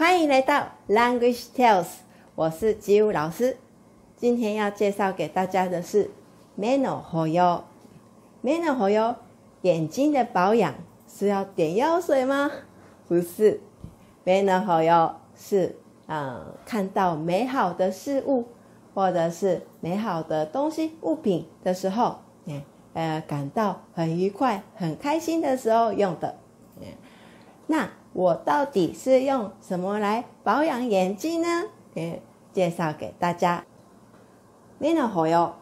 欢迎来到 Language Tales，我是吉武老师。今天要介绍给大家的是 meno ho yo。meno ho yo 眼睛的保养是要点药水吗？不是，meno ho yo 是嗯看到美好的事物或者是美好的东西物品的时候，嗯呃感到很愉快很开心的时候用的。那我到底是用什么来保养眼睛呢？え介紹给大家。目の保養。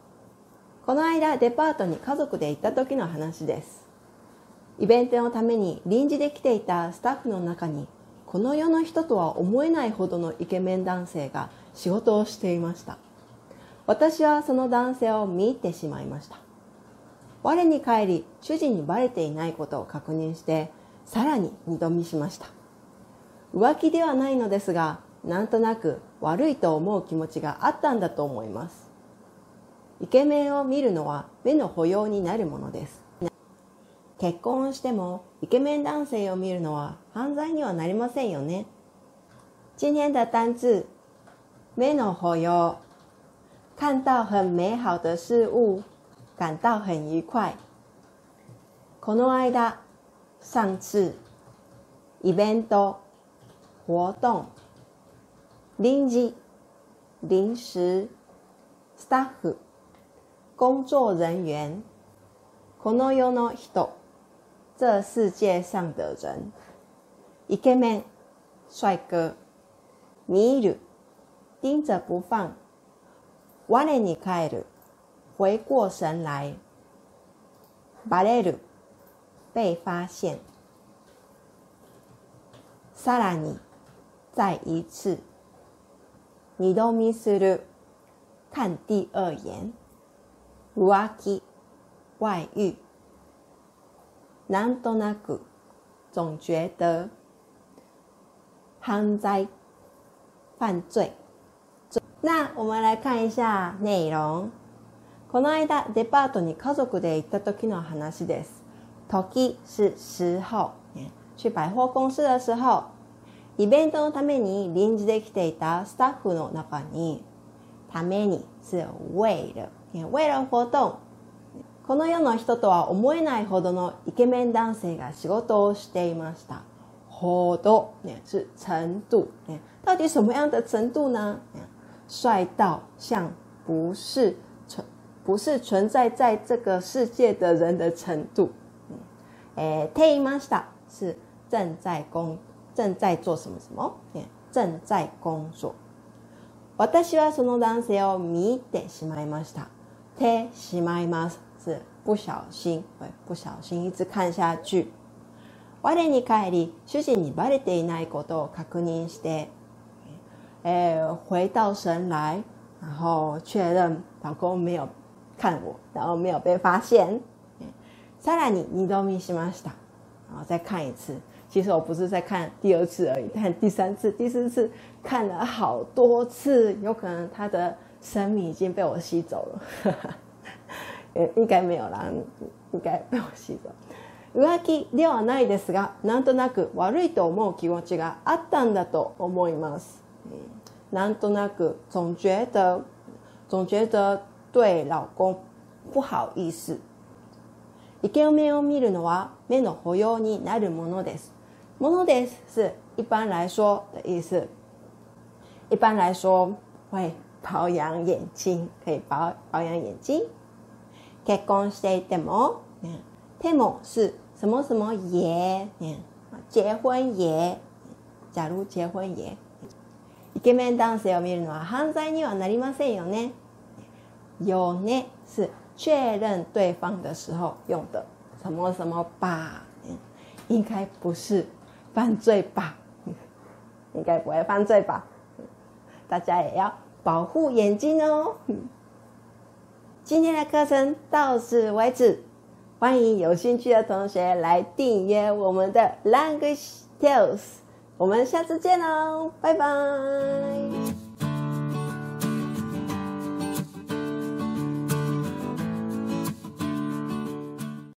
この間デパートに家族で行った時の話です。イベントのために臨時で来ていたスタッフの中にこの世の人とは思えないほどのイケメン男性が仕事をしていました私はその男性を見入ってしまいました我に返り主人にバレていないことを確認してさらに二度見しました浮気ではないのですがなんとなく悪いと思う気持ちがあったんだと思いますイケメンを見るのは目の保養になるものです結婚をしてもイケメン男性を見るのは犯罪にはなりませんよね今天的单字目の保養看到很美好的事物感到很愉快この間上次，イベント活动、临时、スタッフ工作人员、この世の人と这世界上的人、イケメン帅哥、見る盯着不放、我に帰る回过神来、バレる。被发现。さらに、再一次。二度見する。看第二眼。浮気、外遇。なんとなく、总觉得。犯罪、犯罪。那我们来看一下内容。この間、デパートに家族で行った時の話です。とき是时候，去百货公司的时候。イベントのために臨時で来ていたスタッフの中にために是为了，为了活头，この世の人とは思えないほどのイケメン男性が仕事をしていました。ほどね、是程度，ね、到底什么样的程度呢？帅到像不是存不是存在在这个世界的人的程度。诶，ていましたす是正在工正在做什么什么？正在工作。私はその男性を見てしまいました。てしまいます是不小心，不小心一直看下去。我に帰り、主人にバレていないことを確認して、え、声を振ら、然后确认老公没有看我，然后没有被发现。再来，你你都没吸完它，然后再看一次。其实我不是在看第二次而已，看第三次、第四次，看了好多次。有可能他的生命已经被我吸走了，应该没有啦，应该被我吸走。浮気ではないですが、なんとなく悪いと思う気持ちがあったんだと思います。なんとなく总觉得总觉得对老公不好意思。イケメンを見るのは目の保養になるものです。ものです是一般来说的意思。一般来说会保養眼睛，可以保保養眼睛。結婚していても、ね、ても是什么什么也、ね、结婚也、假如結婚也。イケメン男性を見るのは犯罪にはなりませんよね。よねす确认对方的时候用的什么什么吧？应该不是犯罪吧？应该不会犯罪吧？大家也要保护眼睛哦。今天的课程到此为止，欢迎有兴趣的同学来订阅我们的 Language Tales。我们下次见喽，拜拜。